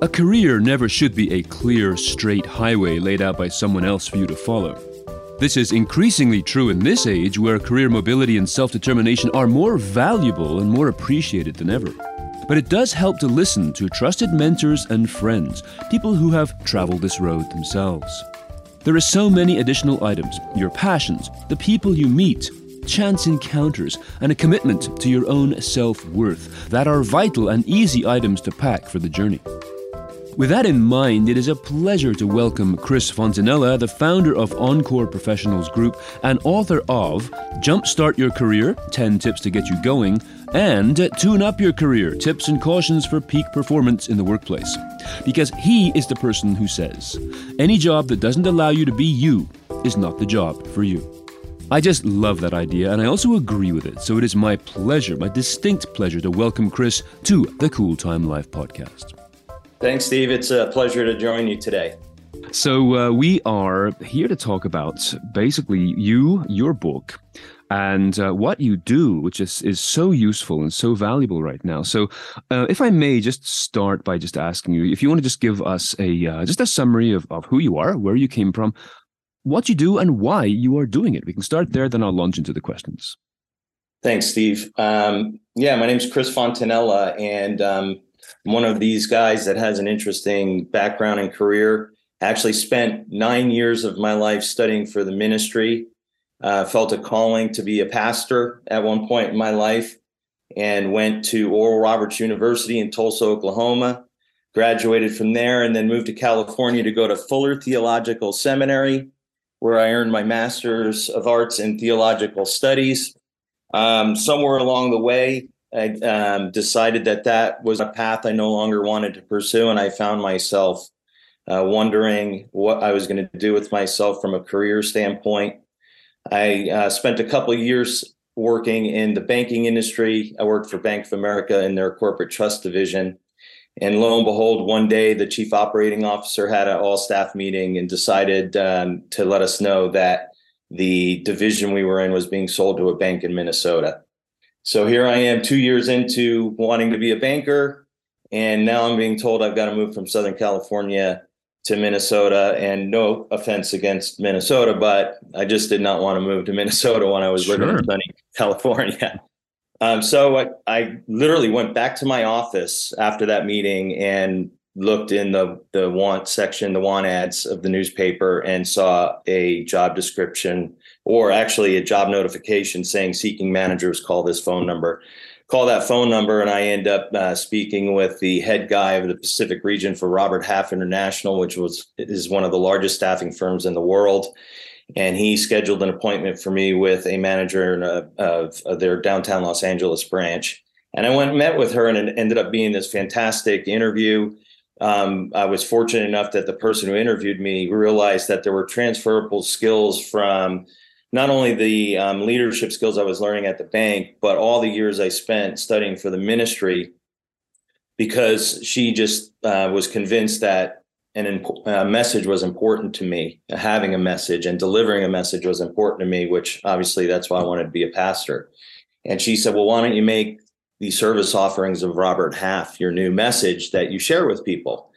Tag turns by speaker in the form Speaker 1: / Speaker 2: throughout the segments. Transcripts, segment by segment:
Speaker 1: A career never should be a clear, straight highway laid out by someone else for you to follow. This is increasingly true in this age where career mobility and self determination are more valuable and more appreciated than ever. But it does help to listen to trusted mentors and friends, people who have traveled this road themselves. There are so many additional items your passions, the people you meet, chance encounters, and a commitment to your own self worth that are vital and easy items to pack for the journey. With that in mind, it is a pleasure to welcome Chris Fontanella, the founder of Encore Professionals Group and author of Jumpstart Your Career 10 Tips to Get You Going and Tune Up Your Career Tips and Cautions for Peak Performance in the Workplace. Because he is the person who says, any job that doesn't allow you to be you is not the job for you. I just love that idea and I also agree with it. So it is my pleasure, my distinct pleasure, to welcome Chris to the Cool Time Life podcast.
Speaker 2: Thanks, Steve. It's a pleasure to join you today.
Speaker 1: So, uh, we are here to talk about basically you, your book, and uh, what you do, which is, is so useful and so valuable right now. So, uh, if I may just start by just asking you, if you want to just give us a uh, just a summary of, of who you are, where you came from, what you do, and why you are doing it. We can start there, then I'll launch into the questions.
Speaker 2: Thanks, Steve. Um, yeah, my name is Chris Fontanella, and um, one of these guys that has an interesting background and career. Actually, spent nine years of my life studying for the ministry. Uh, felt a calling to be a pastor at one point in my life, and went to Oral Roberts University in Tulsa, Oklahoma. Graduated from there, and then moved to California to go to Fuller Theological Seminary, where I earned my master's of arts in theological studies. Um, somewhere along the way, I um, decided that that was a path I no longer wanted to pursue, and I found myself uh, wondering what I was going to do with myself from a career standpoint. I uh, spent a couple years working in the banking industry. I worked for Bank of America in their corporate trust division. And lo and behold, one day the chief operating officer had an all staff meeting and decided um, to let us know that the division we were in was being sold to a bank in Minnesota. So here I am, two years into wanting to be a banker, and now I'm being told I've got to move from Southern California to Minnesota. And no offense against Minnesota, but I just did not want to move to Minnesota when I was sure. living in sunny California. Um, so I, I literally went back to my office after that meeting and looked in the the want section, the want ads of the newspaper, and saw a job description or actually a job notification saying seeking managers call this phone number. Call that phone number and i end up uh, speaking with the head guy of the pacific region for robert half international which was is one of the largest staffing firms in the world. And he scheduled an appointment for me with a manager of, of their downtown los angeles branch. And i went and met with her and it ended up being this fantastic interview. Um, I was fortunate enough that the person who interviewed me realized that there were transferable skills from not only the um, leadership skills I was learning at the bank, but all the years I spent studying for the ministry, because she just uh, was convinced that an imp- a message was important to me. Having a message and delivering a message was important to me, which obviously that's why I wanted to be a pastor. And she said, "Well, why don't you make the service offerings of Robert Half your new message that you share with people?"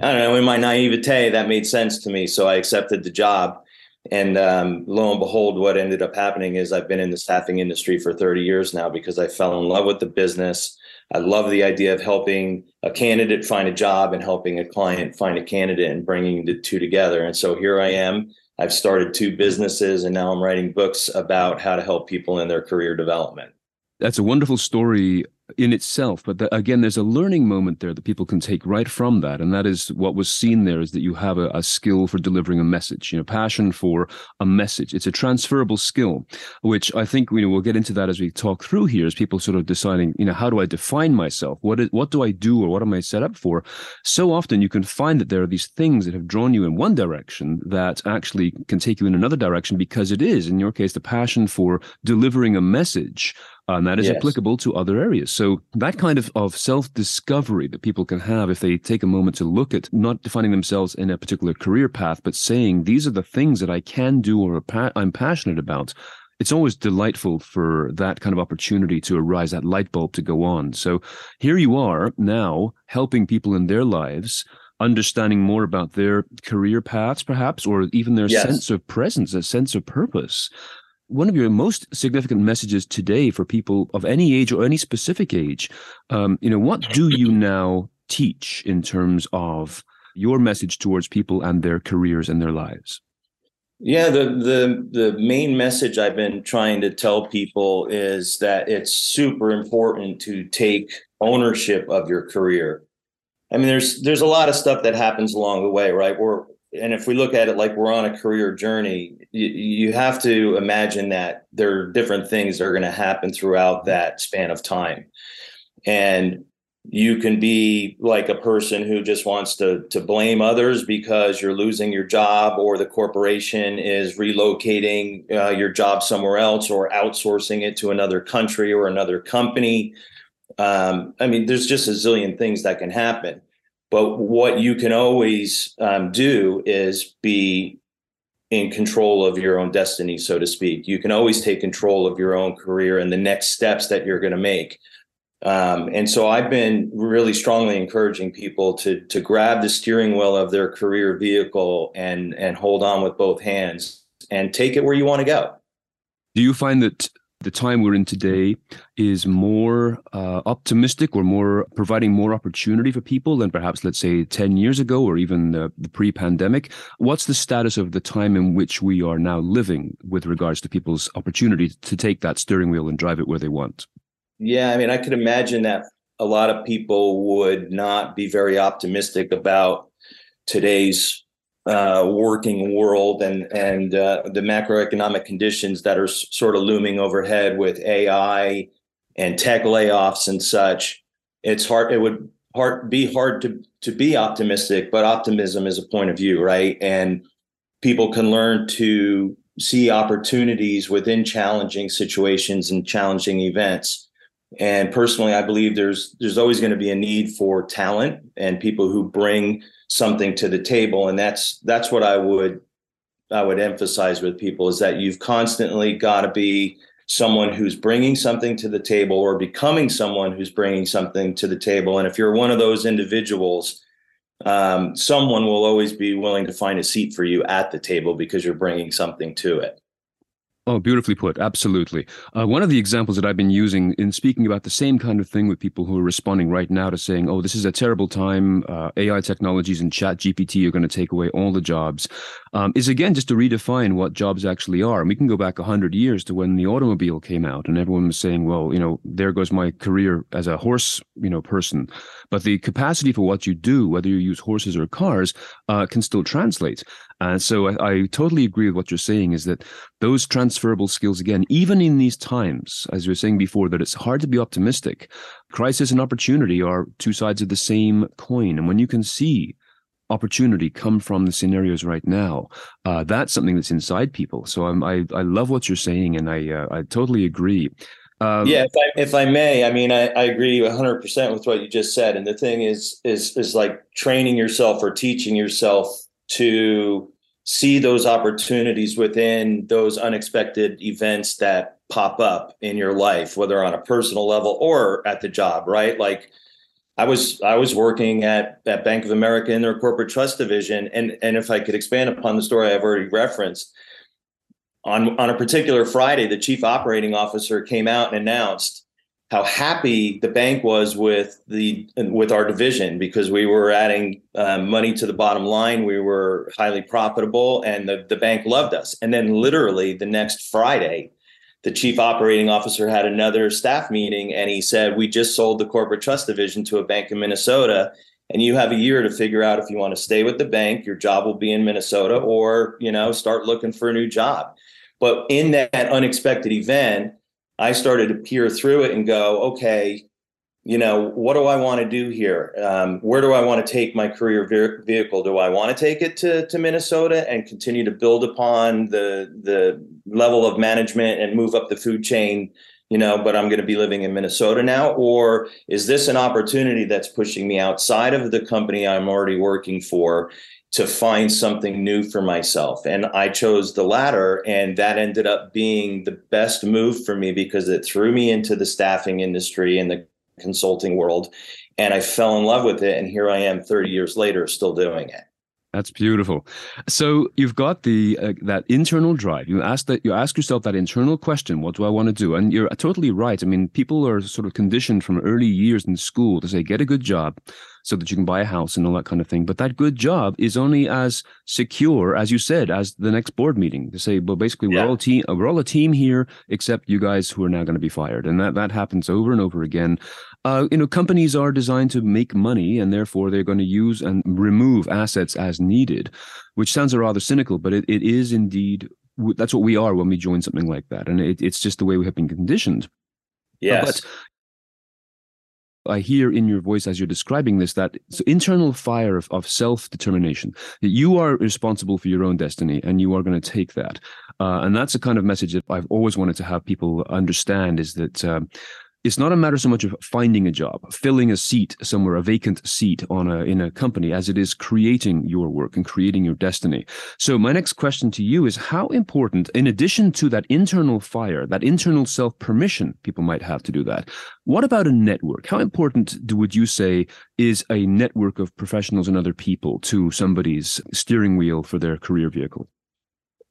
Speaker 2: I don't know. In my naivete, that made sense to me, so I accepted the job and um, lo and behold, what ended up happening is I've been in the staffing industry for 30 years now because I fell in love with the business. I love the idea of helping a candidate find a job and helping a client find a candidate and bringing the two together. And so here I am. I've started two businesses and now I'm writing books about how to help people in their career development.
Speaker 1: That's a wonderful story in itself. But the, again, there's a learning moment there that people can take right from that, and that is what was seen there is that you have a, a, skill for delivering a message, you know, passion for a message. It's a transferable skill, which I think you know we'll get into that as we talk through here, as people sort of deciding, you know, how do I define myself? What is, what do I do, or what am I set up for? So often you can find that there are these things that have drawn you in one direction that actually can take you in another direction because it is, in your case, the passion for delivering a message and that is yes. applicable to other areas. So that kind of, of self-discovery that people can have if they take a moment to look at not defining themselves in a particular career path, but saying these are the things that I can do or I'm passionate about it's always delightful for that kind of opportunity to arise, that light bulb to go on. So here you are now helping people in their lives understanding more about their career paths, perhaps, or even their yes. sense of presence, a sense of purpose. One of your most significant messages today for people of any age or any specific age, um, you know, what do you now teach in terms of your message towards people and their careers and their lives?
Speaker 2: Yeah, the the the main message I've been trying to tell people is that it's super important to take ownership of your career. I mean, there's there's a lot of stuff that happens along the way, right? We're and if we look at it like we're on a career journey, you, you have to imagine that there are different things that are going to happen throughout that span of time. And you can be like a person who just wants to to blame others because you're losing your job or the corporation is relocating uh, your job somewhere else or outsourcing it to another country or another company um, i mean there's just a zillion things that can happen but what you can always um, do is be in control of your own destiny so to speak you can always take control of your own career and the next steps that you're going to make um, and so I've been really strongly encouraging people to to grab the steering wheel of their career vehicle and and hold on with both hands and take it where you want to go.
Speaker 1: Do you find that the time we're in today is more uh, optimistic or more providing more opportunity for people than perhaps, let's say, 10 years ago or even the, the pre pandemic? What's the status of the time in which we are now living with regards to people's opportunity to take that steering wheel and drive it where they want?
Speaker 2: Yeah, I mean, I could imagine that a lot of people would not be very optimistic about today's uh, working world and and uh, the macroeconomic conditions that are s- sort of looming overhead with AI and tech layoffs and such. It's hard. It would hard be hard to to be optimistic, but optimism is a point of view, right? And people can learn to see opportunities within challenging situations and challenging events and personally, I believe there's there's always going to be a need for talent and people who bring something to the table. And that's that's what I would I would emphasize with people is that you've constantly got to be someone who's bringing something to the table or becoming someone who's bringing something to the table. And if you're one of those individuals, um, someone will always be willing to find a seat for you at the table because you're bringing something to it.
Speaker 1: Oh, beautifully put. Absolutely. Uh, one of the examples that I've been using in speaking about the same kind of thing with people who are responding right now to saying, oh, this is a terrible time. Uh, AI technologies and chat GPT are going to take away all the jobs um, is again just to redefine what jobs actually are. And we can go back 100 years to when the automobile came out and everyone was saying, well, you know, there goes my career as a horse, you know, person. But the capacity for what you do, whether you use horses or cars, uh, can still translate. And so I, I, totally agree with what you're saying is that those transferable skills, again, even in these times, as you were saying before, that it's hard to be optimistic. Crisis and opportunity are two sides of the same coin. And when you can see opportunity come from the scenarios right now. Uh, that's something that's inside people. So I'm, I I love what you're saying, and I uh, I totally agree.
Speaker 2: Um, yeah, if I, if I may, I mean, I, I agree 100 percent with what you just said. And the thing is, is is like training yourself or teaching yourself to see those opportunities within those unexpected events that pop up in your life, whether on a personal level or at the job, right? Like I was I was working at at Bank of America in their corporate trust division, and and if I could expand upon the story I've already referenced, on on a particular Friday, the chief operating officer came out and announced how happy the bank was with the with our division because we were adding um, money to the bottom line, we were highly profitable, and the the bank loved us. And then literally the next Friday the chief operating officer had another staff meeting and he said, We just sold the corporate trust division to a bank in Minnesota. And you have a year to figure out if you want to stay with the bank, your job will be in Minnesota, or you know, start looking for a new job. But in that unexpected event, I started to peer through it and go, okay, you know, what do I want to do here? Um, where do I want to take my career ve- vehicle? Do I want to take it to, to Minnesota and continue to build upon the the level of management and move up the food chain? You know, but I'm going to be living in Minnesota now, or is this an opportunity that's pushing me outside of the company I'm already working for to find something new for myself. And I chose the latter. And that ended up being the best move for me because it threw me into the staffing industry and the consulting world. And I fell in love with it. And here I am 30 years later, still doing it.
Speaker 1: That's beautiful. So you've got the uh, that internal drive. You ask that you ask yourself that internal question, what do I want to do? And you're totally right. I mean, people are sort of conditioned from early years in school to say get a good job so that you can buy a house and all that kind of thing. But that good job is only as secure as you said as the next board meeting to say, well, basically we're all team we're all a team here except you guys who are now going to be fired. And that that happens over and over again uh, you know, companies are designed to make money, and therefore they're going to use and remove assets as needed, which sounds rather cynical, but it, it is indeed that's what we are when we join something like that, and it, it's just the way we have been conditioned.
Speaker 2: Yes.
Speaker 1: But I hear in your voice as you're describing this that internal fire of, of self determination that you are responsible for your own destiny and you are going to take that, uh, and that's a kind of message that I've always wanted to have people understand is that um, it's not a matter so much of finding a job, filling a seat somewhere, a vacant seat on a in a company, as it is creating your work and creating your destiny. So my next question to you is how important, in addition to that internal fire, that internal self permission people might have to do that, what about a network? How important do, would you say is a network of professionals and other people to somebody's steering wheel for their career vehicle?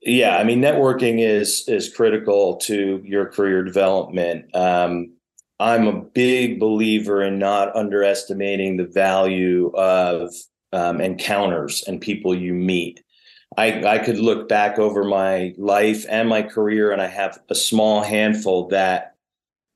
Speaker 2: Yeah, I mean, networking is is critical to your career development. Um, I'm a big believer in not underestimating the value of um, encounters and people you meet. I, I could look back over my life and my career, and I have a small handful that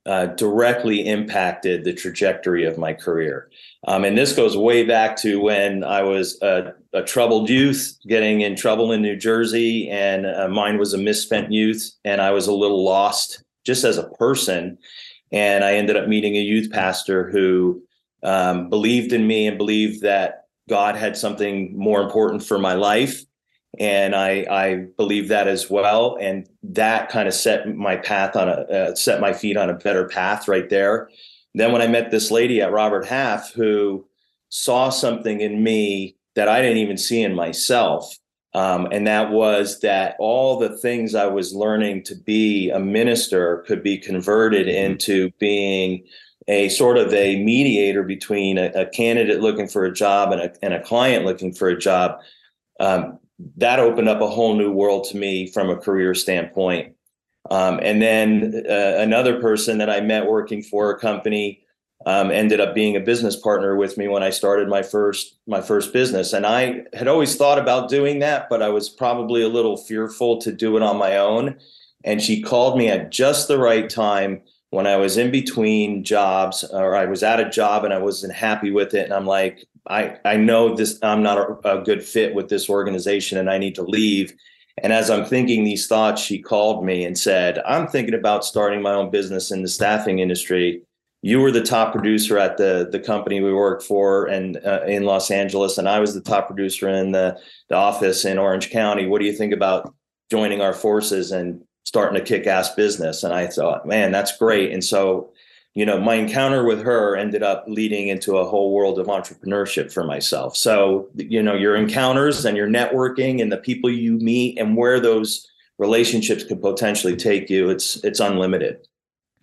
Speaker 2: uh, directly impacted the trajectory of my career. Um, and this goes way back to when I was a, a troubled youth, getting in trouble in New Jersey, and uh, mine was a misspent youth, and I was a little lost just as a person and I ended up meeting a youth pastor who um, believed in me and believed that God had something more important for my life. And I, I believe that as well. And that kind of set my path on a, uh, set my feet on a better path right there. Then when I met this lady at Robert Half who saw something in me that I didn't even see in myself um, and that was that all the things I was learning to be a minister could be converted mm-hmm. into being a sort of a mediator between a, a candidate looking for a job and a, and a client looking for a job. Um, that opened up a whole new world to me from a career standpoint. Um, and then uh, another person that I met working for a company um, ended up being a business partner with me when I started my first my first business. And I had always thought about doing that, but I was probably a little fearful to do it on my own. And she called me at just the right time when I was in between jobs, or I was at a job and I wasn't happy with it. And I'm like, I I know this I'm not a, a good fit with this organization, and I need to leave. And as I'm thinking these thoughts, she called me and said, I'm thinking about starting my own business in the staffing industry you were the top producer at the the company we worked for and uh, in Los Angeles, and I was the top producer in the, the office in Orange County. What do you think about joining our forces and starting a kick-ass business? And I thought, man, that's great. And so, you know, my encounter with her ended up leading into a whole world of entrepreneurship for myself. So, you know, your encounters and your networking and the people you meet and where those relationships could potentially take you, it's it's unlimited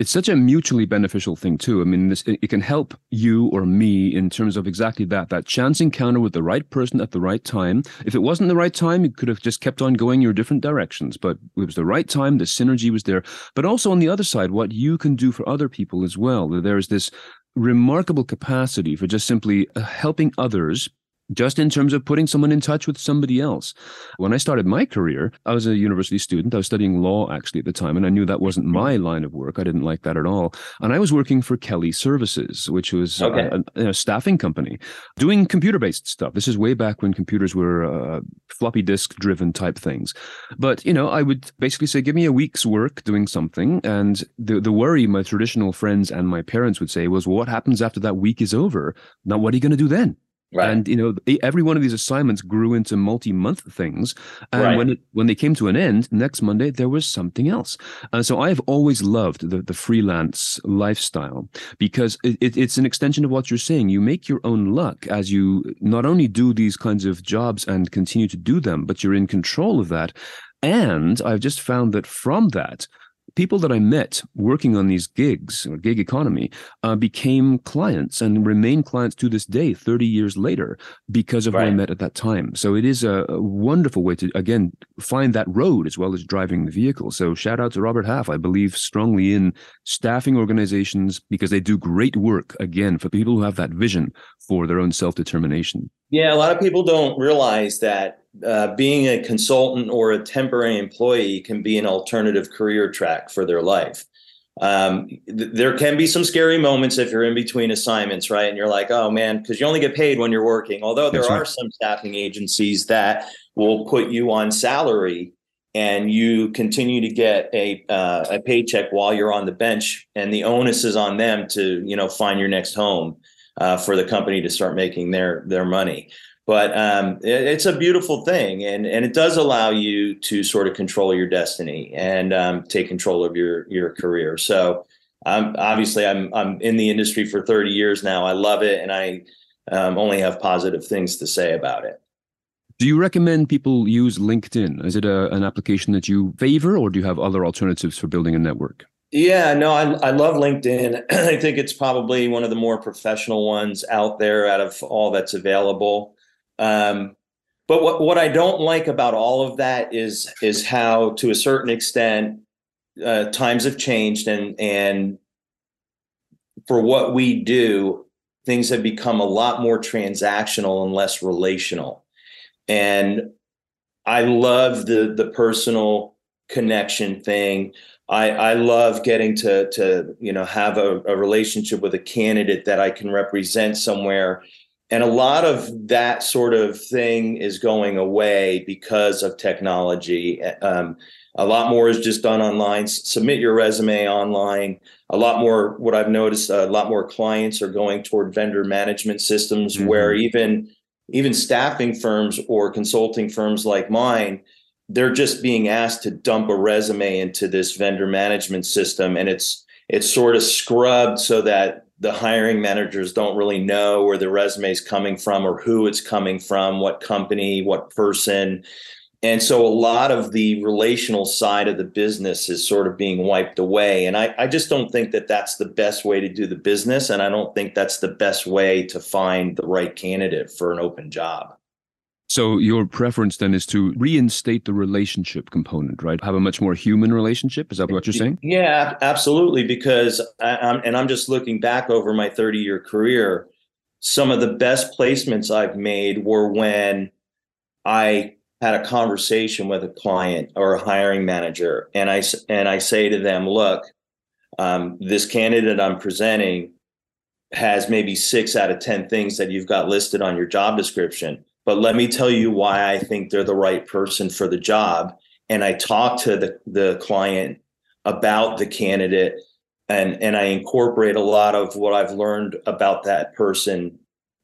Speaker 1: it's such a mutually beneficial thing too. I mean, this, it can help you or me in terms of exactly that, that chance encounter with the right person at the right time. If it wasn't the right time, you could have just kept on going your different directions, but it was the right time. The synergy was there. But also on the other side, what you can do for other people as well. There's this remarkable capacity for just simply uh, helping others just in terms of putting someone in touch with somebody else. When I started my career, I was a university student. I was studying law actually at the time, and I knew that wasn't mm-hmm. my line of work. I didn't like that at all. And I was working for Kelly Services, which was okay. a, a, staffing company doing computer based stuff. This is way back when computers were uh, floppy disk driven type things. But, you know, I would basically say, give me a week's work doing something. And the, the worry my traditional friends and my parents would say was, well, what happens after that week is over? Now, what are you going to do then? Right. And you know, every one of these assignments grew into multi-month things. And right. when it, when they came to an end next Monday, there was something else. And so I have always loved the the freelance lifestyle because it, it, it's an extension of what you're saying. You make your own luck as you not only do these kinds of jobs and continue to do them, but you're in control of that. And I've just found that from that, people that I met working on these gigs or gig economy uh, became clients and remain clients to this day, 30 years later, because of right. who I met at that time. So it is a, a, wonderful way to, again, find that road as well as driving the vehicle. So shout out to Robert Half. I believe strongly in staffing organizations because they do great work, again, for people who have that vision for their own self determination.
Speaker 2: Yeah, a lot of people don't realize that uh, being a consultant or a temporary employee can be an alternative career track for their life. Um, th- there can be some scary moments if you're in between assignments, right? And you're like, oh man, because you only get paid when you're working. Although there That's are right. some staffing agencies that will put you on salary and you continue to get a uh, a paycheck while you're on the bench, and the onus is on them to you know find your next home uh, for the company to start making their their money but um, it, it's a beautiful thing and and it does allow you to sort of control your destiny and um, take control of your your career so um, obviously I'm I'm in the industry for 30 years now I love it and I um, only have positive things to say about it
Speaker 1: do you recommend people use LinkedIn? Is it a, an application that you favor, or do you have other alternatives for building a network?
Speaker 2: Yeah, no, I, I love LinkedIn. I think it's probably one of the more professional ones out there out of all that's available. Um, but what, what I don't like about all of that is is how, to a certain extent, uh, times have changed, and and for what we do, things have become a lot more transactional and less relational. And I love the the personal connection thing. I, I love getting to to you know have a, a relationship with a candidate that I can represent somewhere and a lot of that sort of thing is going away because of technology. Um, a lot more is just done online. Submit your resume online. A lot more, what I've noticed, a lot more clients are going toward vendor management systems mm-hmm. where even even staffing firms or consulting firms like mine, they're just being asked to dump a resume into this vendor management system, and it's it's sort of scrubbed so that the hiring managers don't really know where the resume is coming from or who it's coming from, what company, what person. And so a lot of the relational side of the business is sort of being wiped away. And I, I just don't think that that's the best way to do the business. And I don't think that's the best way to find the right candidate for an open job.
Speaker 1: So your preference then is to reinstate the relationship component, right? Have a much more human relationship. Is that what you're saying?
Speaker 2: Yeah, absolutely. Because I, I'm, and I'm just looking back over my 30 year career. Some of the best placements I've made were when I had a conversation with a client or a hiring manager, and I and I say to them, "Look, um, this candidate I'm presenting has maybe six out of ten things that you've got listed on your job description." But let me tell you why I think they're the right person for the job. And I talk to the, the client about the candidate and, and I incorporate a lot of what I've learned about that person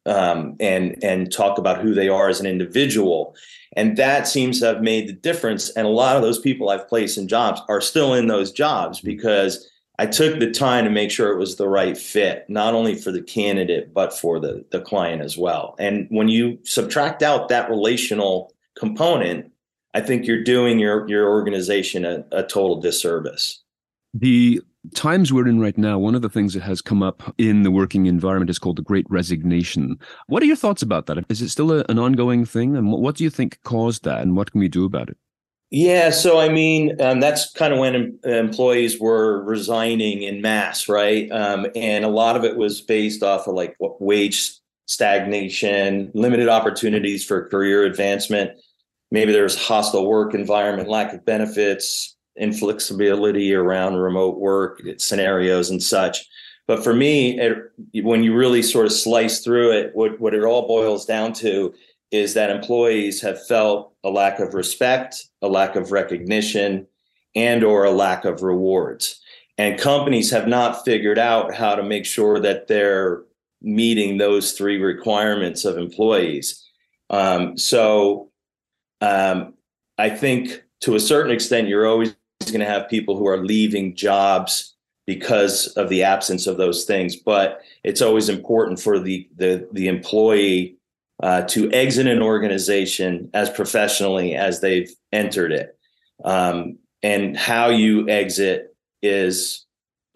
Speaker 2: um, and, and talk about who they are as an individual. And that seems to have made the difference. And a lot of those people I've placed in jobs are still in those jobs because I took the time to make sure it was the right fit, not only for the candidate, but for the, the client as well. And when you subtract out that relational component, I think you're doing your, your organization a, a total disservice.
Speaker 1: The times we're in right now, one of the things that has come up in the working environment is called the great resignation. What are your thoughts about that? Is it still a, an ongoing thing? And what do you think caused that? And what can we do about it?
Speaker 2: Yeah, so I mean, um, that's kind of when em- employees were resigning in mass, right? Um, and a lot of it was based off of like wage stagnation, limited opportunities for career advancement. Maybe there's hostile work environment, lack of benefits, inflexibility around remote work scenarios and such. But for me, it, when you really sort of slice through it, what, what it all boils down to is that employees have felt a lack of respect, a lack of recognition, and or a lack of rewards. And companies have not figured out how to make sure that they're meeting those three requirements of employees. Um, so um, I think to a certain extent, you're always going to have people who are leaving jobs because of the absence of those things. But it's always important for the the the employee uh, to exit an organization as professionally as they've entered it. Um, and how you exit is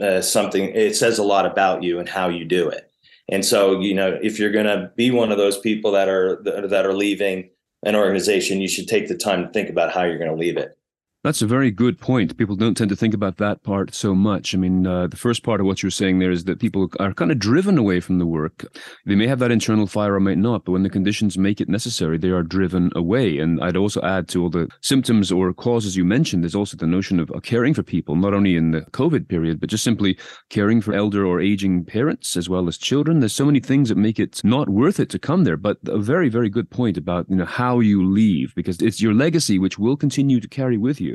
Speaker 2: uh, something. It says a lot about you and how you do it. And so, you know, if you're going to be one of those people that are that are leaving an organization, you should take the time to think about how you're going to leave it.
Speaker 1: That's a very good point. People don't tend to think about that part so much. I mean, uh, the first part of what you're saying there is that people are kind of driven away from the work. They may have that internal fire or might not, but when the conditions make it necessary, they are driven away. And I'd also add to all the symptoms or causes you mentioned, there's also the notion of caring for people, not only in the COVID period, but just simply caring for elder or aging parents as well as children. There's so many things that make it not worth it to come there. But a very, very good point about you know how you leave, because it's your legacy which will continue to carry with you.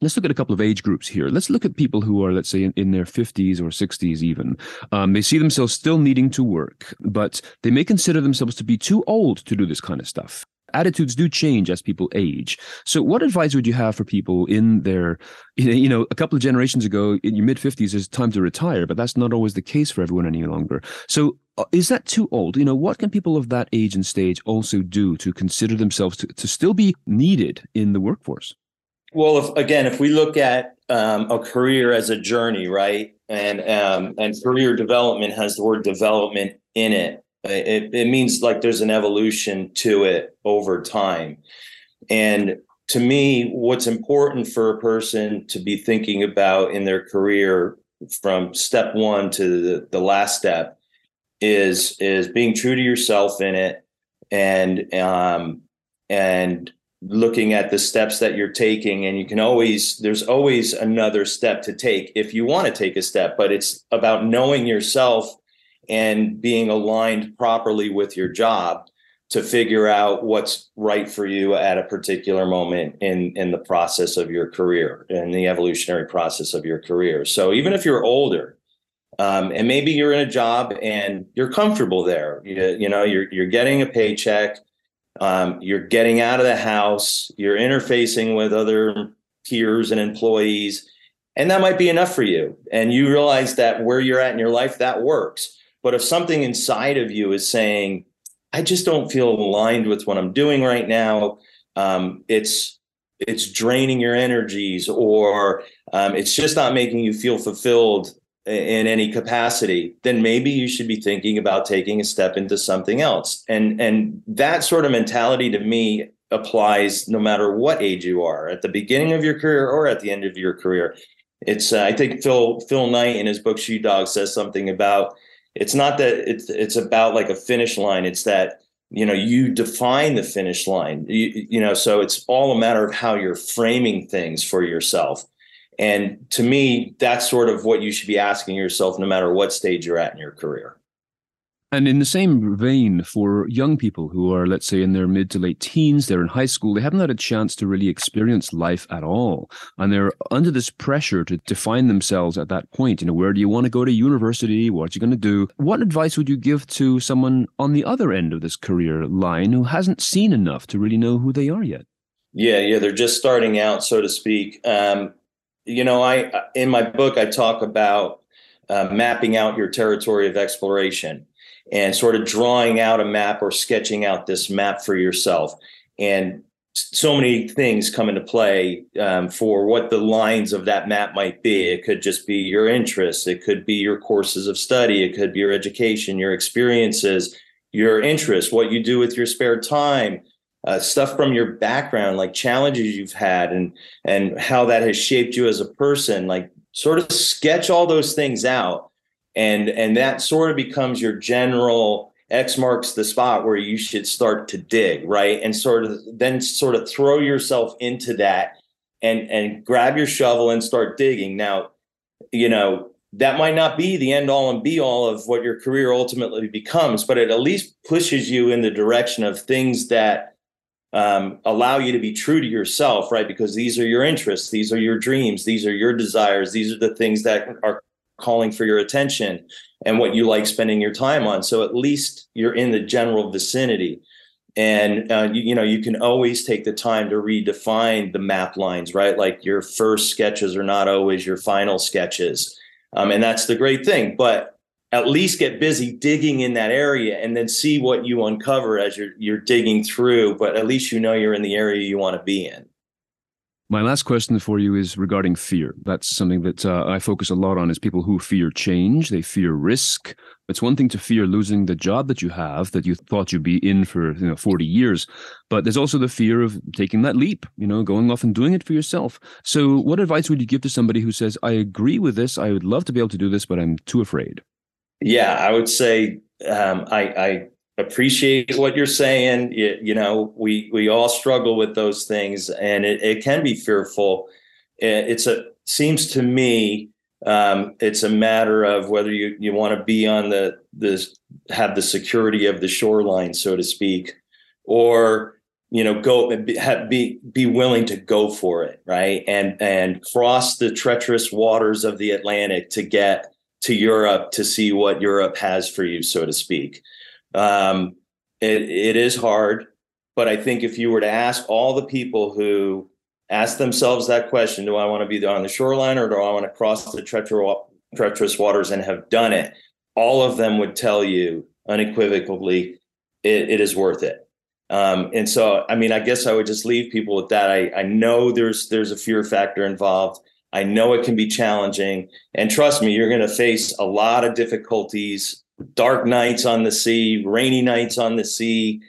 Speaker 1: Let's look at a couple of age groups here. Let's look at people who are, let's say, in, in their 50s or 60s, even. Um, they see themselves still needing to work, but they may consider themselves to be too old to do this kind of stuff. Attitudes do change as people age. So, what advice would you have for people in their, you know, a couple of generations ago, in your mid 50s, is time to retire, but that's not always the case for everyone any longer. So, uh, is that too old? You know, what can people of that age and stage also do to consider themselves to, to still be needed in the workforce?
Speaker 2: Well, if, again, if we look at um, a career as a journey, right, and um, and career development has the word development in it. It, it means like there's an evolution to it over time. And to me, what's important for a person to be thinking about in their career from step one to the, the last step is is being true to yourself in it and um, and looking at the steps that you're taking and you can always there's always another step to take if you want to take a step but it's about knowing yourself and being aligned properly with your job to figure out what's right for you at a particular moment in in the process of your career in the evolutionary process of your career. So even if you're older um, and maybe you're in a job and you're comfortable there you, you know you're you're getting a paycheck um, you're getting out of the house, you're interfacing with other peers and employees, and that might be enough for you. And you realize that where you're at in your life, that works. But if something inside of you is saying, I just don't feel aligned with what I'm doing right now, um, it's it's draining your energies, or um, it's just not making you feel fulfilled in any capacity, then maybe you should be thinking about taking a step into something else. And and that sort of mentality to me applies no matter what age you are, at the beginning of your career or at the end of your career. It's uh, I think Phil Phil Knight in his book Shoe Dog says something about it's not that it's it's about like a finish line. It's that you know you define the finish line. You, you know, so it's all a matter of how you're framing things for yourself. And to me, that's sort of what you should be asking yourself no matter what stage you're at in your career.
Speaker 1: And in the same vein, for young people who are, let's say, in their mid to late teens, they're in high school, they haven't had a chance to really experience life at all. And they're under this pressure to define themselves at that point. You know, where do you want to go to university? What are you going to do? What advice would you give to someone on the other end of this career line who hasn't seen enough to really know who they are yet?
Speaker 2: Yeah, yeah, they're just starting out, so to speak. Um, you know, I in my book I talk about uh, mapping out your territory of exploration and sort of drawing out a map or sketching out this map for yourself. And so many things come into play um, for what the lines of that map might be. It could just be your interests, it could be your courses of study, it could be your education, your experiences, your interests, what you do with your spare time, uh, stuff from your background, like challenges you've had, and and how that has shaped you as a person. Like sort of sketch all those things out, and and that sort of becomes your general X marks the spot where you should start to dig, right? And sort of then sort of throw yourself into that and and grab your shovel and start digging. Now, you know, that might not be the end all and be all of what your career ultimately becomes, but it at least pushes you in the direction of things that um, allow you to be true to yourself, right? Because these are your interests, these are your dreams, these are your desires, these are the things that are calling for your attention and what you like spending your time on. So at least you're in the general vicinity. And uh, you, you know you can always take the time to redefine the map lines, right? Like your first sketches are not always your final sketches, um, and that's the great thing. But at least get busy digging in that area and then see what you uncover as you're you're digging through. But at least you know you're in the area you want to be in.
Speaker 1: My last question for you is regarding fear. That's something that uh, I focus a lot on is people who fear change, they fear risk. It's one thing to fear losing the job that you have that you thought you'd be in for, you know, 40 years, but there's also the fear of taking that leap, you know, going off and doing it for yourself. So what advice would you give to somebody who says, "I agree with this. I would love to be able to do this, but I'm too afraid?"
Speaker 2: Yeah, I would say um, I, I appreciate what you're saying. You, you, know, we we all struggle with those things, and it, it can be fearful. It's a seems to me um, it's a matter of whether you you want to be on the the have the security of the shoreline, so to speak, or you know go be be willing to go for it, right? And and cross the treacherous waters of the Atlantic to get to Europe to see what Europe has for you, so to speak. Um, it, it is hard, but I think if you were to ask all the people who ask themselves that question, do I want to be on the shoreline or do I want to cross the treacherous waters and have done it? All of them would tell you unequivocally, it, it is worth it. Um, and so, I mean, I guess I would just leave people with that. I, I know there's there's a fear factor involved. I know it can be challenging, and trust me, you're going to face a lot of difficulties dark nights on the sea, rainy nights on the sea.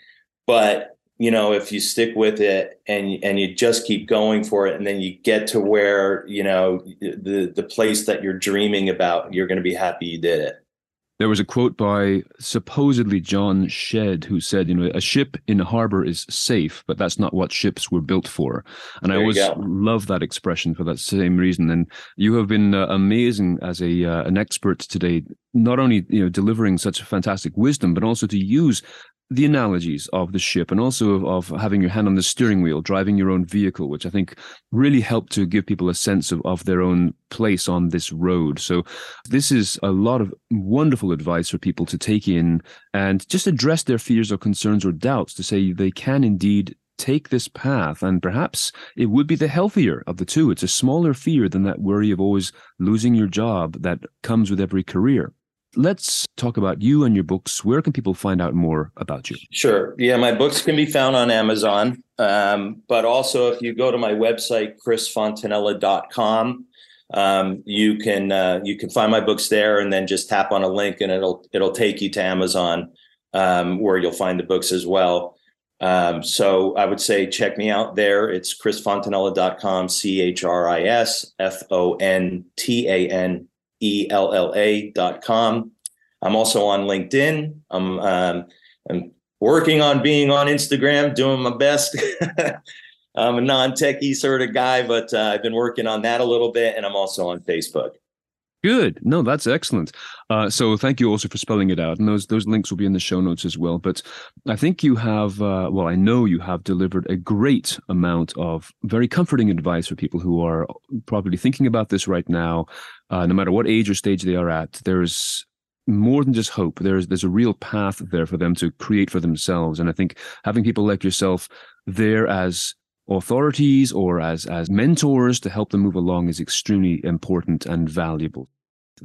Speaker 2: But you know, if you stick with it and and you just keep going for it, and then you get to where you know the the place that you're dreaming about, you're going to be happy you did it.
Speaker 1: There was a quote by supposedly John Shedd who said, you know, a ship in a harbor is safe, but that's not what ships were built for. And there I always love that expression for that same reason. And you have been uh, amazing as a uh, an expert today, not only you know delivering such fantastic wisdom, but also to use the analogies of the ship and also of, of, having your hand on the steering wheel, driving your own vehicle, which I think really helped to give people a sense of, of their own place on this road. So this is a lot of wonderful advice for people to take in and just address their fears or concerns or doubts to say they can indeed take this path and perhaps it would be the healthier of the two. It's a smaller fear than that worry of always losing your job that comes with every career. Let's talk about you and your books. Where can people find out more about you?
Speaker 2: Sure. Yeah, my books can be found on Amazon. Um, but also, if you go to my website, chrisfontanella.com, um, you can uh, you can find my books there, and then just tap on a link, and it'll it'll take you to Amazon, um, where you'll find the books as well. Um, so I would say check me out there. It's chrisfontanella.com, C H R I S F O N T A N E-L-L-A dot com. I'm also on LinkedIn. I'm, um, I'm working on being on Instagram, doing my best. I'm a non-techie sort of guy, but uh, I've been working on that a little bit, and I'm also on Facebook.
Speaker 1: Good. No, that's excellent. Uh, so thank you also for spelling it out, and those those links will be in the show notes as well. But I think you have, uh, well, I know you have delivered a great amount of very comforting advice for people who are probably thinking about this right now, uh, no matter what age or stage they are at. There's more than just hope. There's there's a real path there for them to create for themselves, and I think having people like yourself there as authorities or as, as mentors to help them move along is extremely important and valuable.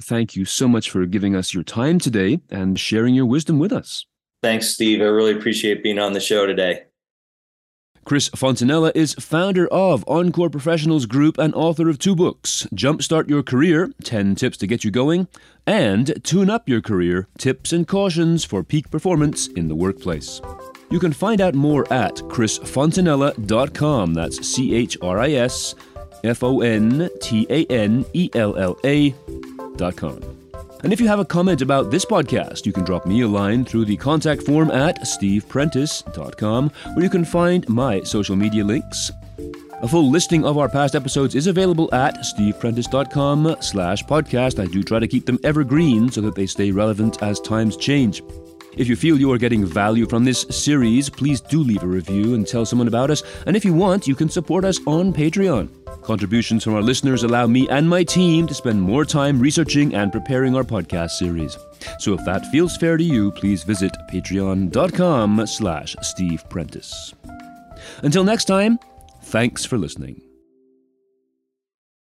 Speaker 1: Thank you so much for giving us your time today and sharing your wisdom with us.
Speaker 2: Thanks, Steve. I really appreciate being on the show today.
Speaker 1: Chris Fontanella is founder of Encore Professionals Group and author of two books Jumpstart Your Career 10 Tips to Get You Going, and Tune Up Your Career Tips and Cautions for Peak Performance in the Workplace. You can find out more at chrisfontanella.com. That's C H R I S F O N T A N E L L A.com. And if you have a comment about this podcast, you can drop me a line through the contact form at steveprentice.com, where you can find my social media links. A full listing of our past episodes is available at steveprentice.com slash podcast. I do try to keep them evergreen so that they stay relevant as times change. If you feel you are getting value from this series, please do leave a review and tell someone about us. And if you want, you can support us on Patreon. Contributions from our listeners allow me and my team to spend more time researching and preparing our podcast series. So if that feels fair to you, please visit patreon.com slash Steve Prentice. Until next time, thanks for listening.